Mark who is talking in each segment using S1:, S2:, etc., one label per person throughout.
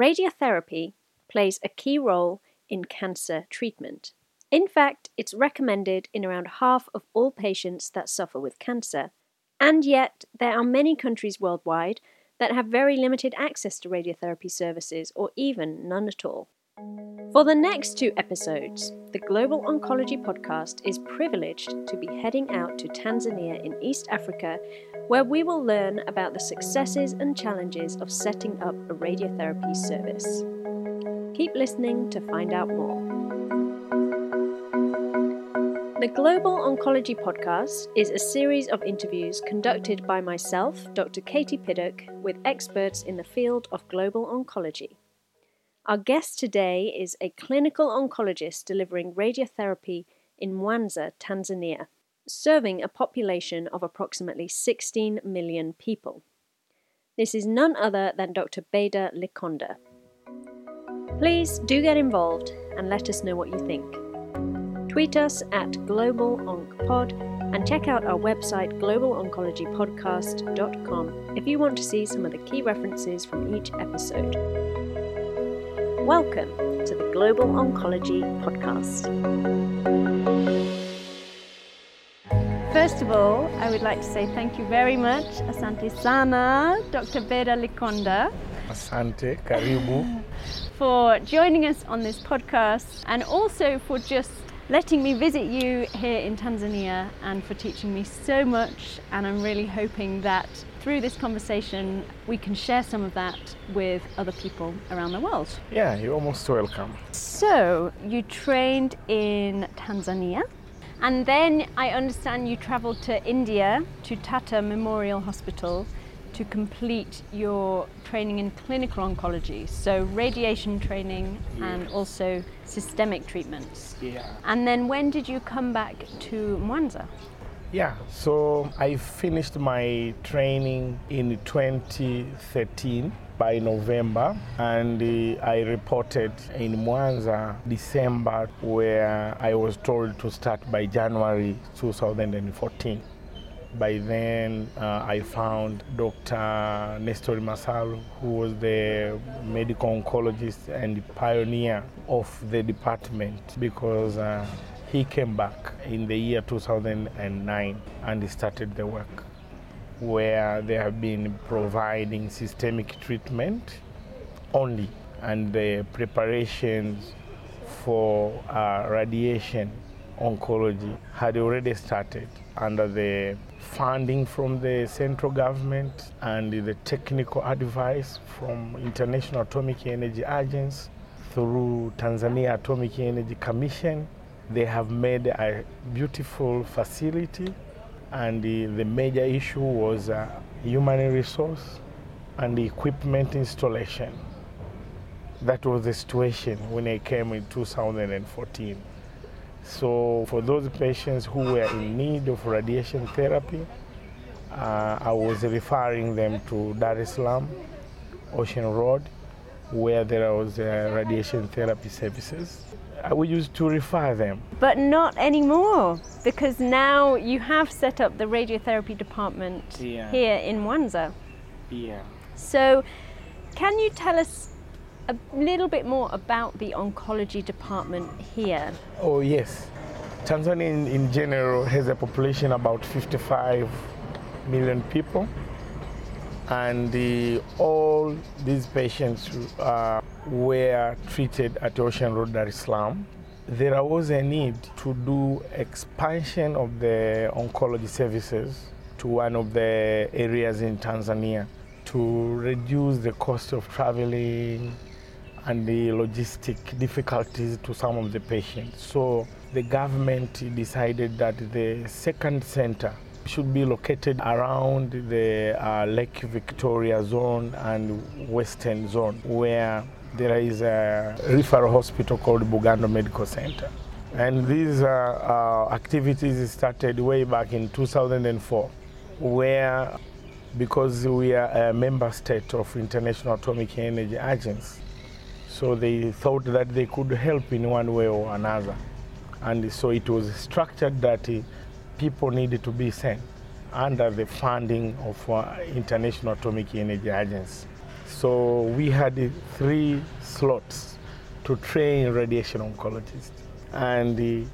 S1: Radiotherapy plays a key role in cancer treatment. In fact, it's recommended in around half of all patients that suffer with cancer. And yet, there are many countries worldwide that have very limited access to radiotherapy services or even none at all. For the next two episodes, the Global Oncology Podcast is privileged to be heading out to Tanzania in East Africa, where we will learn about the successes and challenges of setting up a radiotherapy service. Keep listening to find out more. The Global Oncology Podcast is a series of interviews conducted by myself, Dr. Katie Piddock, with experts in the field of global oncology. Our guest today is a clinical oncologist delivering radiotherapy in Mwanza, Tanzania, serving a population of approximately 16 million people. This is none other than Dr. Beda Likonda. Please do get involved and let us know what you think. Tweet us at Global GlobalOncPod and check out our website globaloncologypodcast.com if you want to see some of the key references from each episode. Welcome to the Global Oncology Podcast. First of all, I would like to say thank you very much, Asante Sana, Dr. Beda Likonda.
S2: Asante, karibu.
S1: For joining us on this podcast and also for just letting me visit you here in Tanzania and for teaching me so much. And I'm really hoping that through this conversation we can share some of that with other people around the world.
S2: Yeah, you're almost welcome.
S1: So, you trained in Tanzania. And then I understand you traveled to India to Tata Memorial Hospital to complete your training in clinical oncology, so radiation training and also systemic treatments.
S2: Yeah.
S1: And then when did you come back to Mwanza?
S2: Yeah, so I finished my training in 2013 by November, and uh, I reported in Mwanza December, where I was told to start by January 2014. By then, uh, I found Dr. Nestor Masalu, who was the medical oncologist and pioneer of the department, because uh, he came back in the year 2009 and started the work where they have been providing systemic treatment only and the preparations for uh, radiation oncology had already started under the funding from the central government and the technical advice from International Atomic Energy Agency through Tanzania Atomic Energy Commission. They have made a beautiful facility and the, the major issue was uh, human resource and equipment installation. That was the situation when I came in 2014. So, for those patients who were in need of radiation therapy, uh, I was referring them to Dar es Salaam, Ocean Road, where there was uh, radiation therapy services. We used to refer them.
S1: But not anymore, because now you have set up the radiotherapy department
S2: Yeah.
S1: here in Mwanza.
S2: Yeah.
S1: So, can you tell us a little bit more about the oncology department here?
S2: Oh, yes. Tanzania in, in general has a population about 55 million people, and the, all these patients uh, were treated at Ocean Road, Dar es Salaam. There was a need to do expansion of the oncology services to one of the areas in Tanzania to reduce the cost of traveling and the logistic difficulties to some of the patients. So the government decided that the second center should be located around the uh, Lake Victoria zone and Western zone, where there is a referral hospital called Bugando Medical Center. And these uh, uh, activities started way back in 2004, where because we are a member state of International Atomic Energy Agency, so they thought that they could help in one way or another. And so it was structured that people needed to be sent under the funding of uh, International Atomic Energy Agency. So we had three slots to train radiation oncologists and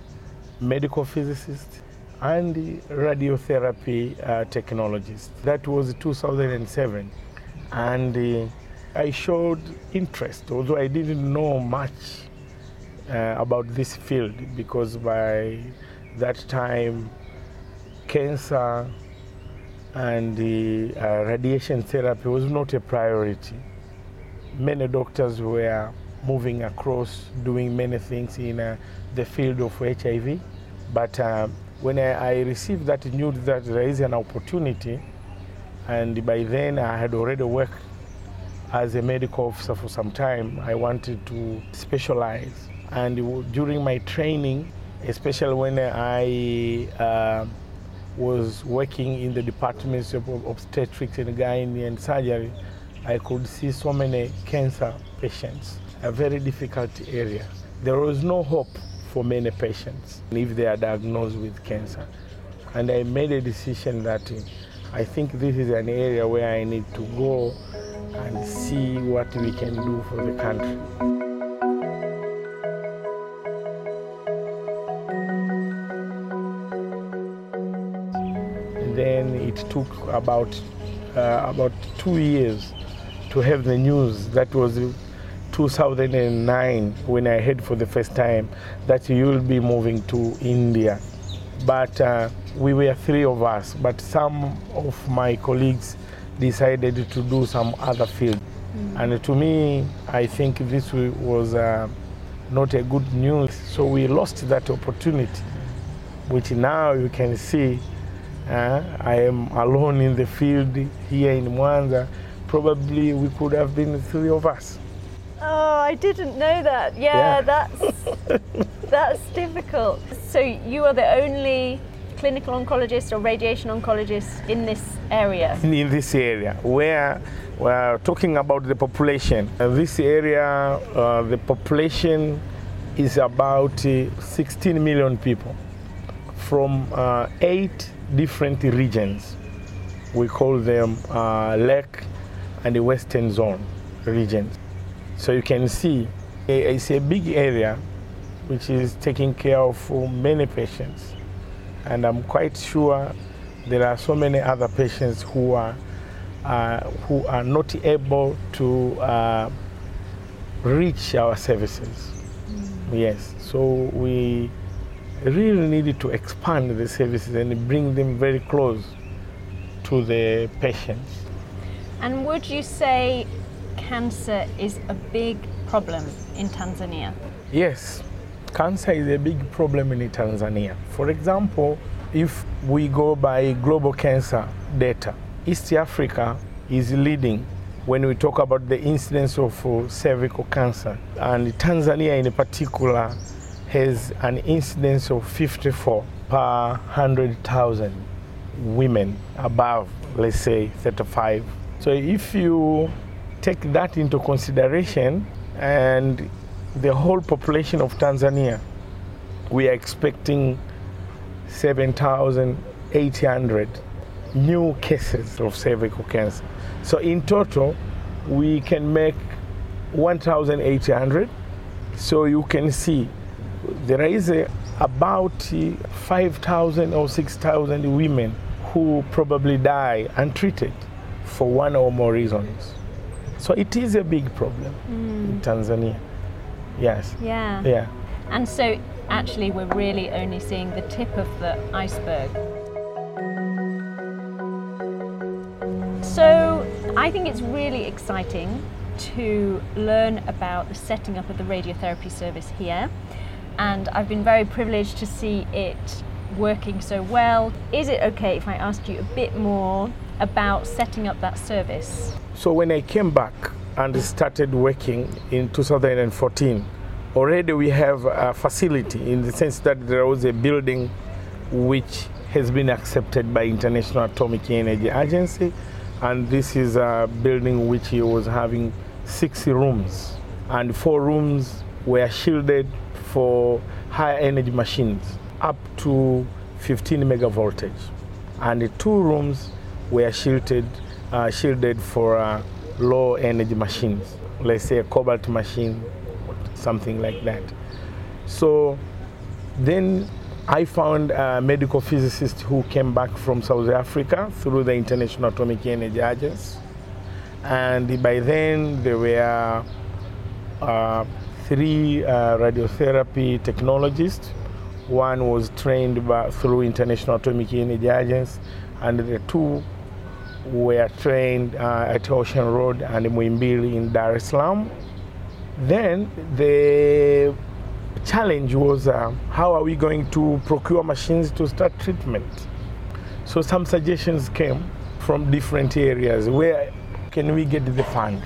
S2: medical physicists and the radiotherapy uh, technologists. That was 2007. And uh, I showed interest, although I didn't know much uh, about this field because by that time, cancer and the uh, radiation therapy was not a priority. Many doctors were moving across, doing many things in uh, the field of HIV. But uh, when I, I, received that news that there is an opportunity, and by then I had already worked as a medical officer for some time, I wanted to specialize. And during my training, especially when I uh, was working in the departments of obstetrics and gynae and surgery, I could see so many cancer patients, a very difficult area. There was no hope for many patients if they are diagnosed with cancer. And I made a decision that uh, I think this is an area where I need to go and see what we can do for the country. About uh, about two years to have the news. That was 2009 when I heard for the first time that you will be moving to India. But uh, we were three of us, but some of my colleagues decided to do some other field. Mm. And to me, I think this was uh, not a good news. So we lost that opportunity, which now you can see uh, I am alone in the field here in Mwanza. Probably we could have been three of us.
S1: Oh, I didn't know that. Yeah, yeah. that's that's difficult. So you are the only clinical oncologist or radiation oncologist in this area?
S2: In this area, where we're talking about the population. Uh, this area, uh, the population is about uh, 16 million people from uh, eight different regions. We call them uh, Lake and the Western Zone regions. So you can see it's a big area which is taking care of many patients. And I'm quite sure there are so many other patients who are, uh, who are not able to uh, reach our services. Mm. Yes, so we really needed to expand the services and bring them very close to the patients.
S1: And would you say cancer is a big problem in Tanzania?
S2: Yes, cancer is a big problem in Tanzania. For example, if we go by global cancer data, East Africa is leading when we talk about the incidence of uh, cervical cancer, and Tanzania in particular has an incidence of 54 per 100,000 women above, let's say, 35. So if you take that into consideration and the whole population of Tanzania, we are expecting 7,800 new cases of cervical cancer. So in total, we can make 1,800. So you can see there is a, about 5,000 or 6,000 women who probably die untreated for one or more reasons. So it is a big problem mm. in Tanzania. Yes.
S1: Yeah.
S2: Yeah.
S1: And so actually, we're really only seeing the tip of the iceberg. So I think it's really exciting to learn about the setting up of the radiotherapy service here and I've been very privileged to see it working so well. Is it okay if I ask you a bit more about setting up that service?
S2: So, when I came back and started working in 2014, already we have a facility in the sense that there was a building which has been accepted by International Atomic Energy Agency, and this is a building which was having six rooms, and four rooms were shielded for high energy machines up to 15 megavoltage. And the two rooms were shielded, uh, shielded for uh, low energy machines, let's say a cobalt machine, something like that. So then I found a medical physicist who came back from South Africa through the International Atomic Energy Agency. And by then there were uh, three uh, radiotherapy technologists. One was trained by, through International Atomic Energy Agency, and the two were trained uh, at Ocean Road and Muhimbili in Dar es Salaam. Then the challenge was uh, how are we going to procure machines to start treatment? So some suggestions came from different areas. Where can we get the fund?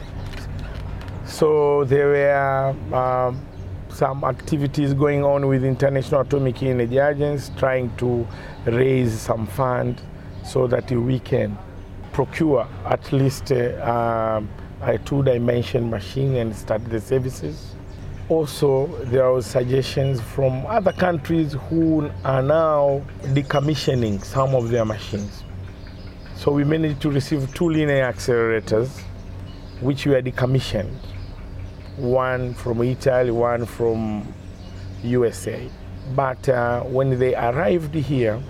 S2: So there were um, some activities going on with International Atomic Energy Agency trying to raise some fund so that we can procure at least uh, a two-dimension machine and start the services. Also, there are suggestions from other countries who are now decommissioning some of their machines. So we managed to receive two linear accelerators, which were decommissioned. One from Italy, one from USA. But uh, when they arrived here,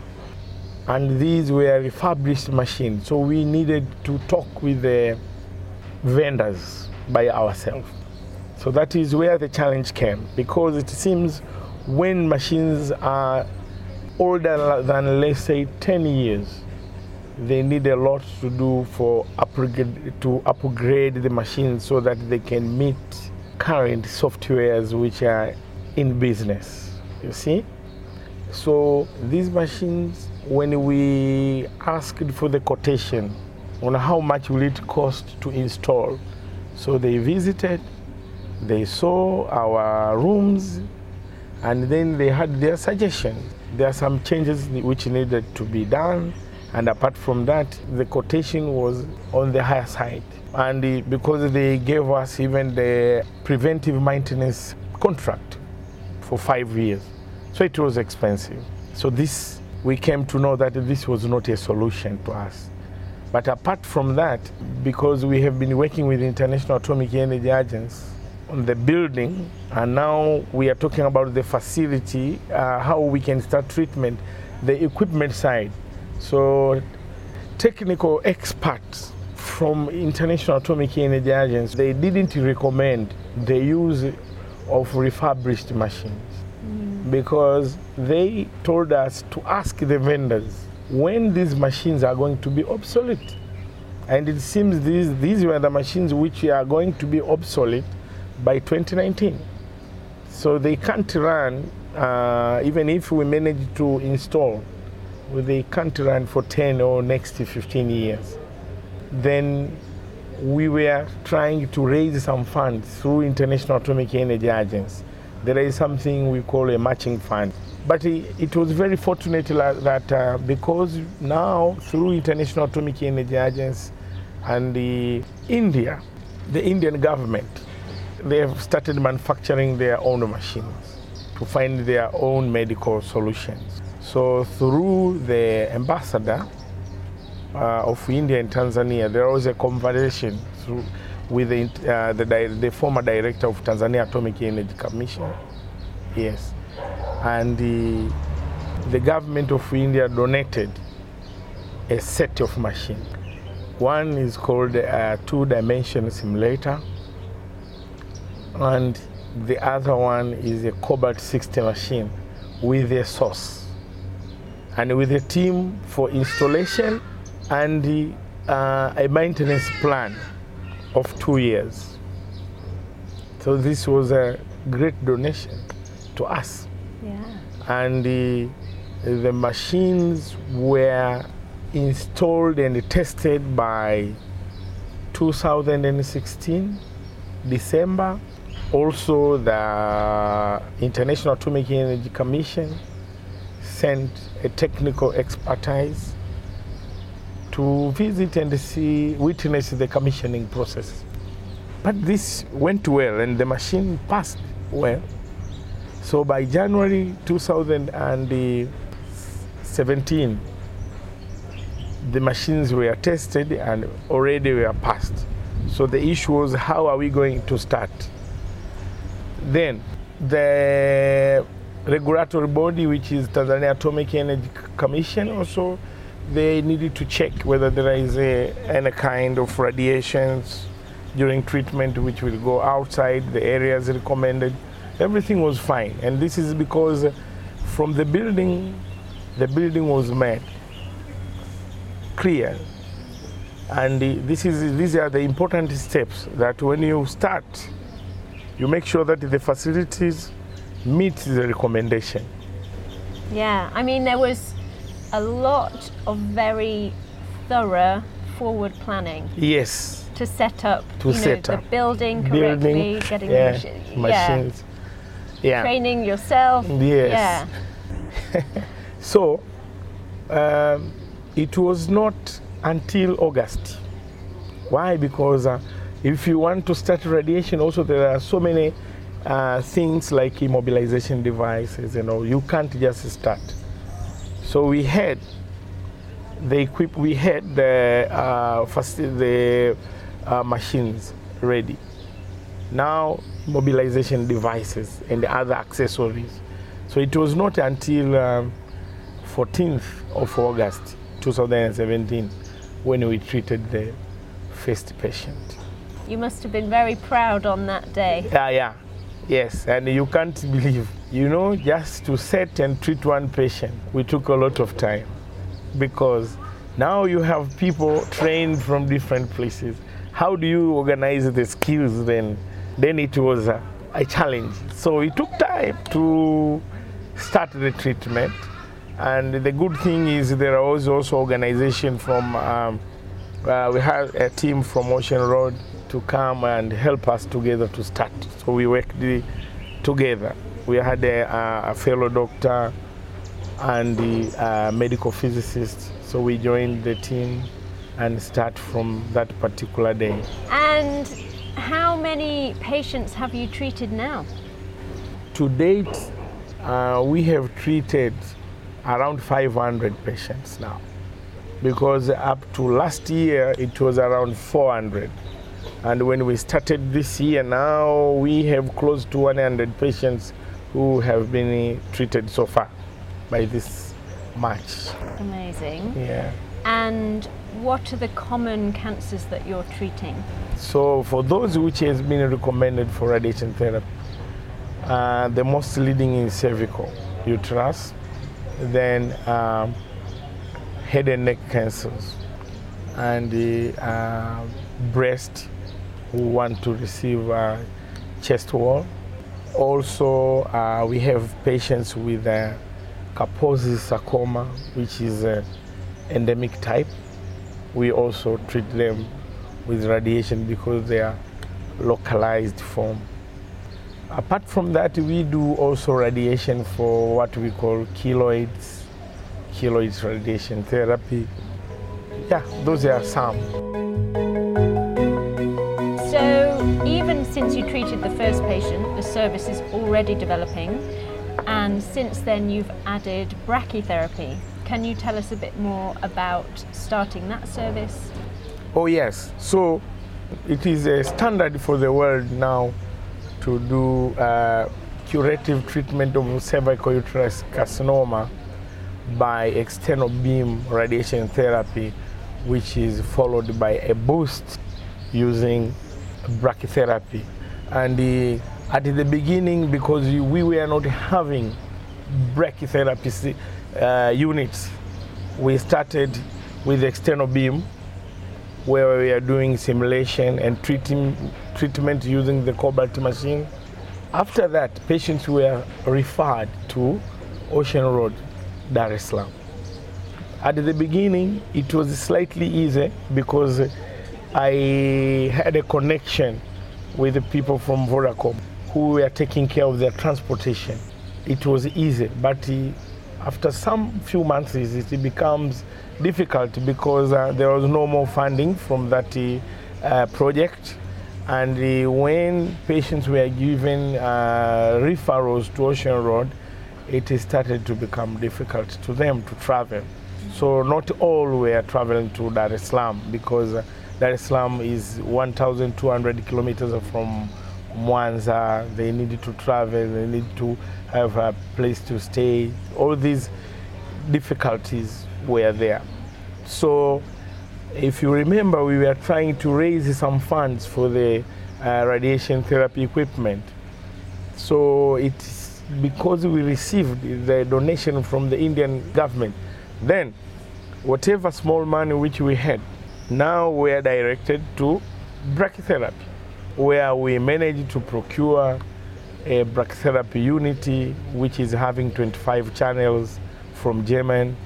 S2: and these were refurbished machines, so we needed to talk with the vendors by ourselves. So that is where the challenge came because it seems when machines are older than, let's say, 10 years, they need a lot to do for upgrade, to upgrade the machines so that they can meet current softwares which are in business. You see? So these machines, when we asked for the quotation on how much will it cost to install, so they visited, they saw our rooms, and then they had their suggestions. There are some changes which needed to be done, and apart from that, the quotation was on the higher side. And because they gave us even the preventive maintenance contract for five years, so it was expensive. So this, we came to know that this was not a solution to us. But apart from that, because we have been working with International Atomic Energy Agency on the building, and now we are talking about the facility, uh, how we can start treatment, the equipment side. So technical experts from International Atomic Energy Agency, they didn't recommend the use of refurbished machines mm. because they told us to ask the vendors when these machines are going to be obsolete. And it seems these, these were the machines which are going to be obsolete by 2019. So they can't run, uh, even if we manage to install, they can't run for 10 or next 15 years. Then we were trying to raise some funds through International Atomic Energy Agency. There is something we call a matching fund. But it was very fortunate that uh, because now through International Atomic Energy Agency and the India, the Indian government, they have started manufacturing their own machines to find their own medical solutions. So through the ambassador uh, of India and Tanzania, there was a conversation through, with the, uh, the, the former director of Tanzania Atomic Energy Commission. Yes and the, the government of India donated a set of machines. One is called a two-dimension simulator, and the other one is a Cobalt 60 machine with a source, and with a team for installation and uh, a maintenance plan of two years. So this was a great donation to us.
S1: Yeah.
S2: And the, the machines were installed and tested by 2016, December. Also, the International Atomic Energy Commission sent a technical expertise to visit and see, witness the commissioning process. But this went well and the machine passed well. So by January 2017, the machines were tested and already were passed. So the issue was how are we going to start? Then the regulatory body, which is Tanzania Atomic Energy Commission, also they needed to check whether there is a, any kind of radiations during treatment which will go outside the areas recommended. Everything was fine, and this is because from the building, the building was made clear, and this is these are the important steps that when you start, you make sure that the facilities meet the recommendation.
S1: Yeah, I mean there was a lot of very thorough forward planning.
S2: Yes.
S1: To set up,
S2: to
S1: you
S2: set
S1: know,
S2: up.
S1: the building correctly,
S2: building,
S1: getting
S2: yeah,
S1: the machi-
S2: machines.
S1: yeah,
S2: Yeah.
S1: training yourself.
S2: Yes.
S1: Yeah.
S2: So um, it was not until August. Why? Because uh, if you want to start radiation, also there are so many uh, things like immobilization devices. You know, you can't just start. So we had the equip. We had the uh, first the uh, machines ready. Now mobilization devices and other accessories. So it was not until um, 14th of August 2017 when we treated the first patient.
S1: You must have been very proud on that day.
S2: Yeah, yeah, yes, and you can't believe, you know, just to set and treat one patient, we took a lot of time because now you have people trained from different places. How do you organize the skills then? Then it was a, a challenge. So it took time to start the treatment. And the good thing is there was also organization from, um, uh, we had a team from Ocean Road to come and help us together to start. So we worked the- together. We had a, a fellow doctor and the medical physicist. So we joined the team and start from that particular day.
S1: And how many patients have you treated now?
S2: To date, uh, we have treated around 500 patients now because up to last year it was around 400 and when we started this year now we have close to 100 patients who have been treated so far by this March.
S1: Amazing.
S2: Yeah.
S1: And what are the common cancers that you're treating?
S2: So for those which has been recommended for radiation therapy, uh, the most leading is cervical, uterus, then um, head and neck cancers, and the uh, breast who want to receive chest wall. Also, uh, we have patients with uh, sarcoma, which is uh, endemic type. We also treat them with radiation because they are localized form. Apart from that, we do also radiation for what we call keloids, keloids radiation therapy. Yeah, those are some.
S1: Since you treated the first patient, the service is already developing, and since then you've added brachytherapy. Can you tell us a bit more about starting that service?
S2: Oh, yes. So it is a standard for the world now to do uh, curative treatment of cervical uterus carcinoma by external beam radiation therapy, which is followed by a boost using brachytherapy. And uh, at the beginning, because we were not having brachytherapy uh, units, we started with external beam where we are doing simulation and treating, treatment using the cobalt machine. After that, patients were referred to Ocean Road, Dar es Salaam. At the beginning, it was slightly easy because I had a connection with the people from Vodacom who were taking care of their transportation. It was easy, but uh, after some few months, it becomes difficult because uh, there was no more funding from that uh, project. And uh, when patients were given uh, referrals to Ocean Road, it started to become difficult to them to travel. So not all were traveling to Dar es Salaam because Dar es Salaam is 1,200 kilometers from Mwanza. They needed to travel, they need to have a place to stay. All these difficulties were there. So, if you remember, we were trying to raise some funds for the uh, radiation therapy equipment. So, it's because we received the donation from the Indian government. Then, whatever small money which we had, now we are directed to brachytherapy, where we managed to procure a brachytherapy unity which is having 25 channels from German,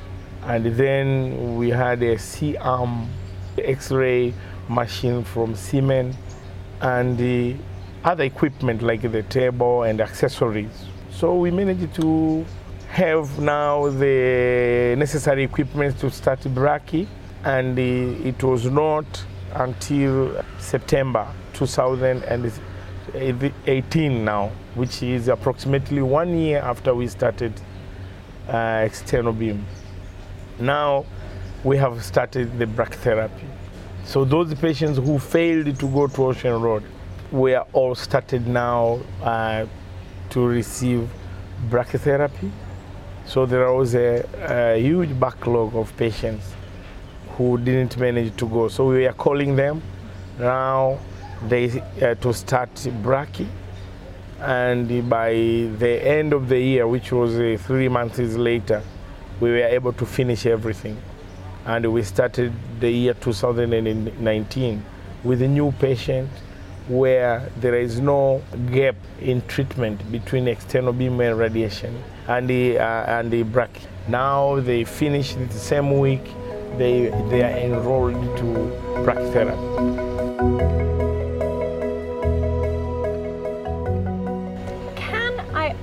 S2: and then we had a C-arm X-ray machine from Siemens, and the other equipment like the table and accessories. So we managed to have now the necessary equipment to start brachy, and it was not until September 2018 now, which is approximately one year after we started uh, external beam. Now we have started the brachytherapy. So those patients who failed to go to Ocean Road, we are all started now uh, to receive brachytherapy. So there was a, a, huge backlog of patients who didn't manage to go. So we are calling them now they uh, to start brachy and by the end of the year, which was uh, three months later, we were able to finish everything. And we started the year 2019 with a new patient where there is no gap in treatment between external beam and radiation and the, uh, and the brachy. Now they finish the same week, they, they are enrolled to brachytherapy.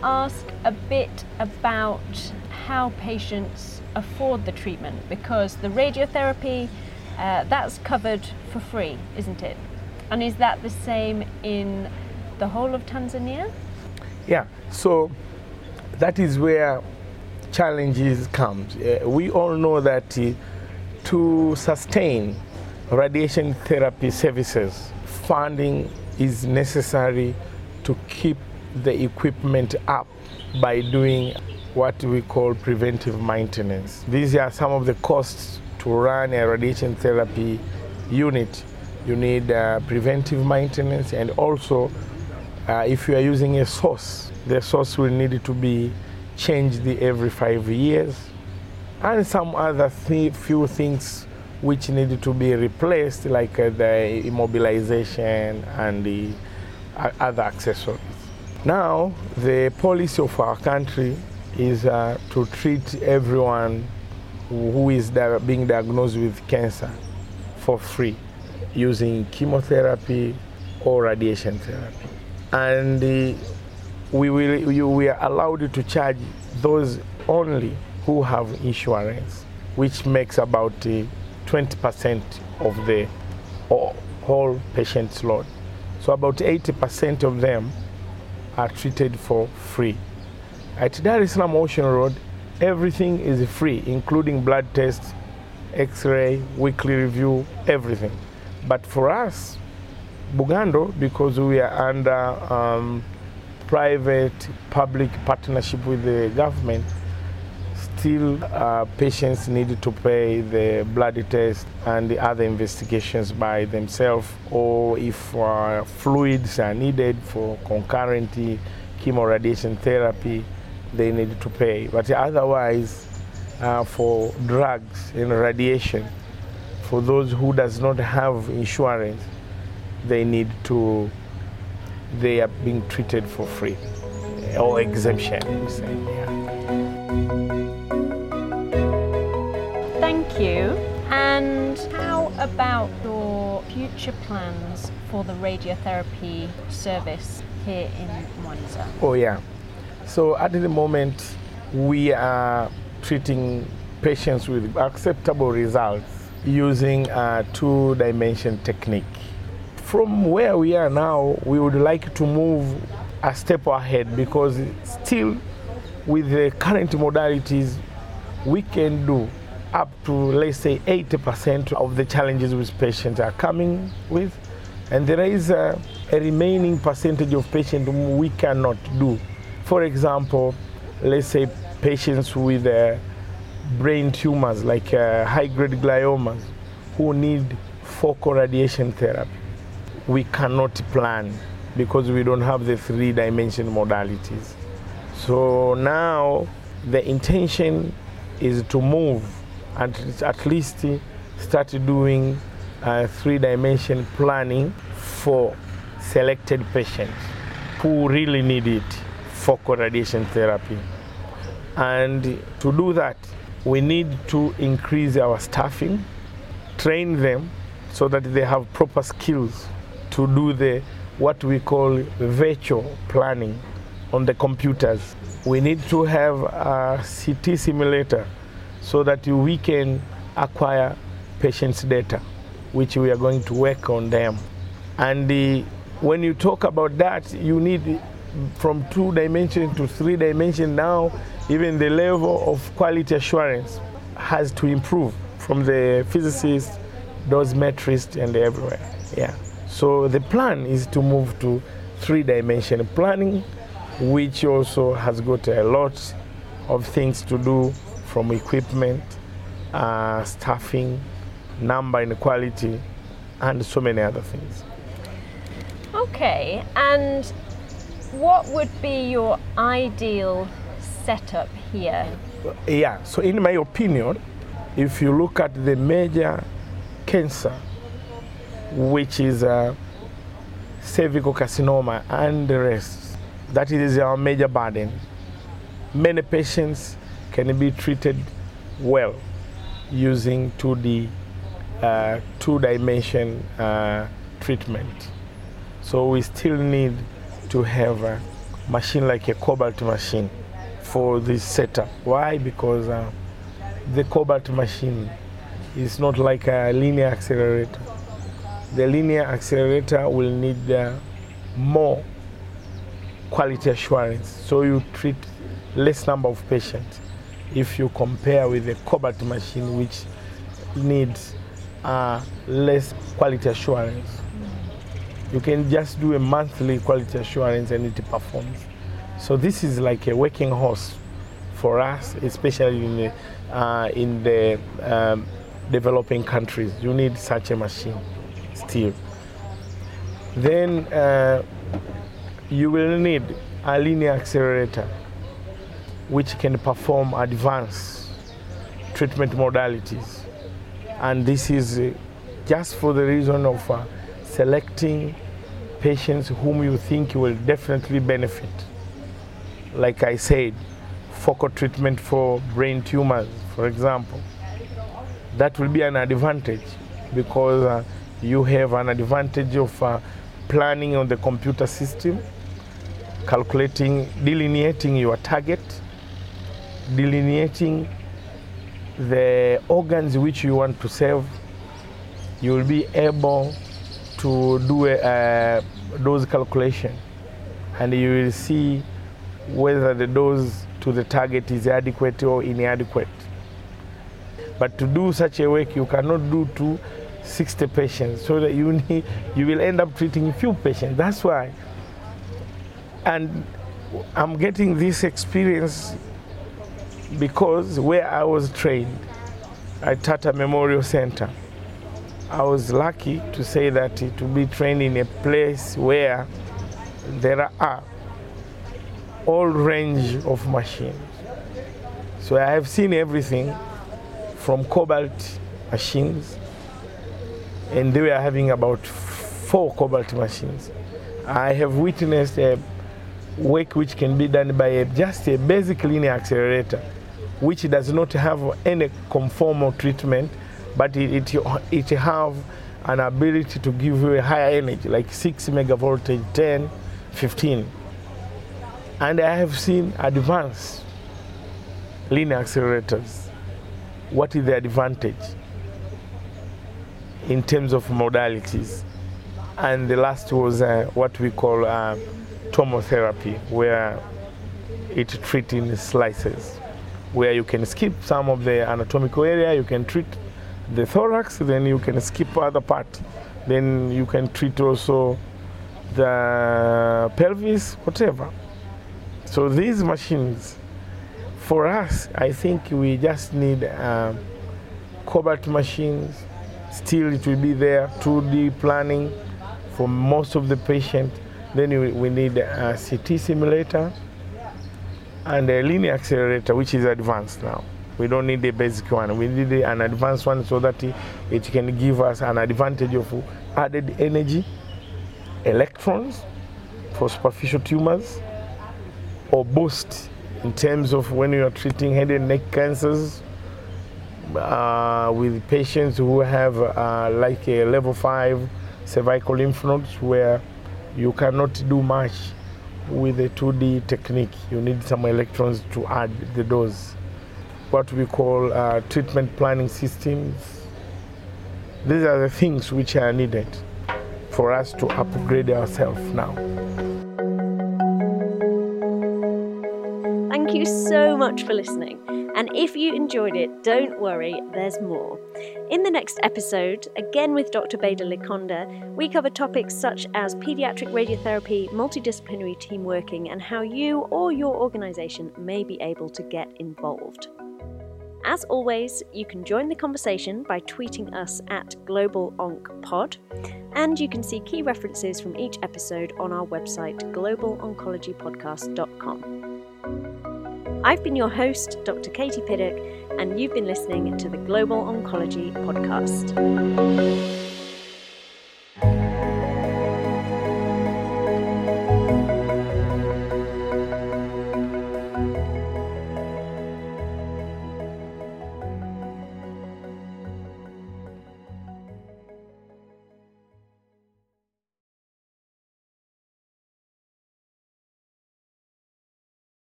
S1: ask a bit about how patients afford the treatment because the radiotherapy uh, that's covered for free, isn't it? And is that the same in the whole of Tanzania?
S2: Yeah, so that is where challenges comes. Uh, we all know that uh, to sustain radiation therapy services, funding is necessary to keep the equipment up by doing what we call preventive maintenance. These are some of the costs to run a radiation therapy unit. You need uh, preventive maintenance and also uh, if you are using a source, the source will need to be changed every five years and some other th- few things which need to be replaced like uh, the immobilization and the uh, other accessories. Now, the policy of our country is uh, to treat everyone who is di- being diagnosed with cancer for free using chemotherapy or radiation therapy. And uh, we, will, you, we are allowed to charge those only who have insurance, which makes about uh, 20% of the whole patient's load. So about 80% of them are treated for free. At Dar es Salaam Ocean Road, everything is free, including blood tests, x ray, weekly review, everything. But for us, Bugando, because we are under um, private public partnership with the government, still uh, patients need to pay the blood test and the other investigations by themselves, or if uh, fluids are needed for concurrent chemoradiation therapy, they need to pay. But otherwise, uh, for drugs and radiation, for those who does not have insurance, they need to, they are being treated for free or exemption. Yeah.
S1: About your future plans for the radiotherapy service here in Mwanza?
S2: Oh, yeah. So at the moment, we are treating patients with acceptable results using a two dimension technique. From where we are now, we would like to move a step ahead because still, with the current modalities, we can do up to, let's say, 80% of the challenges which patients are coming with. And there is a, a remaining percentage of patients we cannot do. For example, let's say patients with uh, brain tumors like uh, high grade gliomas who need focal radiation therapy. We cannot plan because we don't have the three dimension modalities. So now the intention is to move and at least start doing uh, three dimension planning for selected patients who really need it focal radiation therapy. And to do that, we need to increase our staffing, train them so that they have proper skills to do the what we call virtual planning on the computers. We need to have a CT simulator so that we can acquire patients' data, which we are going to work on them. And the, when you talk about that, you need from two dimension to three dimension now, even the level of quality assurance has to improve from the physicists, dosimetrists, and everywhere. Yeah. So the plan is to move to three dimension planning, which also has got a lot of things to do from equipment, uh, staffing, number inequality, and so many other things.
S1: Okay, and what would be your ideal setup here?
S2: Yeah, so in my opinion, if you look at the major cancer, which is uh, cervical carcinoma and the rest, that is our major burden. Many patients can be treated well using 2D, uh, two dimension uh, treatment. So we still need to have a machine like a cobalt machine for this setup. Why? Because uh, the cobalt machine is not like a linear accelerator. The linear accelerator will need uh, more quality assurance, so you treat less number of patients if you compare with the cobalt machine, which needs uh, less quality assurance. You can just do a monthly quality assurance and it performs. So this is like a working horse for us, especially in the, uh, in the um, developing countries. You need such a machine still. Then uh, you will need a linear accelerator which can perform advanced treatment modalities. And this is uh, just for the reason of uh, selecting patients whom you think will definitely benefit. Like I said, focal treatment for brain tumors, for example. That will be an advantage because uh, you have an advantage of uh, planning on the computer system, calculating, delineating your target, delineating the organs which you want to save, you will be able to do a, a dose calculation and you will see whether the dose to the target is adequate or inadequate. But to do such a work, you cannot do to 60 patients, so that you need, you will end up treating few patients. That's why. And I'm getting this experience because where I was trained at Tata Memorial Center, I was lucky to say that to be trained in a place where there are all range of machines. So I have seen everything from cobalt machines, and they were having about four cobalt machines. I have witnessed a work which can be done by a, just a basic linear accelerator which does not have any conformal treatment, but it, it, it have an ability to give you a higher energy, like 6 megavoltage, 10, 15. And I have seen advanced linear accelerators. What is the advantage in terms of modalities? And the last was uh, what we call uh, tomotherapy, where it treats in slices where you can skip some of the anatomical area, you can treat the thorax, then you can skip other part. Then you can treat also the pelvis, whatever. So these machines, for us, I think we just need uh, cobalt machines. Still, it will be there. 2D planning for most of the patient. Then we, need a CT simulator and a linear accelerator, which is advanced now. We don't need a basic one. We need an advanced one so that it can give us an advantage of added energy, electrons for superficial tumors, or boost in terms of when you are treating head and neck cancers uh, with patients who have uh, like a level 5 cervical lymph nodes where you cannot do much with a 2D technique. You need some electrons to add the dose. What we call uh, treatment planning systems. These are the things which are needed for us to upgrade ourselves now.
S3: Thank you so much for listening. And if you enjoyed it, don't worry, there's more. In the next episode, again with Dr. Beda Likonda, we cover topics such as pediatric radiotherapy, multidisciplinary team working, and how you or your organisation may be able to get involved. As always, you can join the conversation by tweeting us at GlobalOncPod, and you can see key references from each episode on our website, globaloncologypodcast.com. I've been your host, Dr. Katie Piddock, and you've been listening to the Global Oncology Podcast.